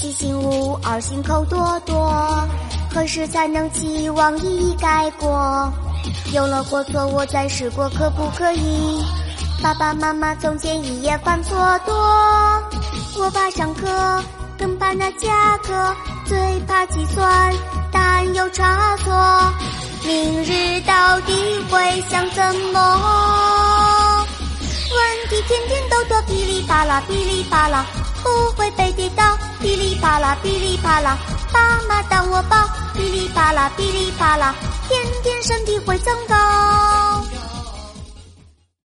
七心无二心口多多，何时才能期望一改过？有了过错我再试过，可不可以？爸爸妈妈从前一夜犯错多，我怕上课，更怕那下课，最怕计算，但有差错。明日到底会想怎么？问题天天都多，噼里啪啦，噼里啪啦，不会被跌倒，噼里啪啦，噼里啪啦，爸妈当我宝，噼里啪啦，噼里啪啦，天天身体会增高。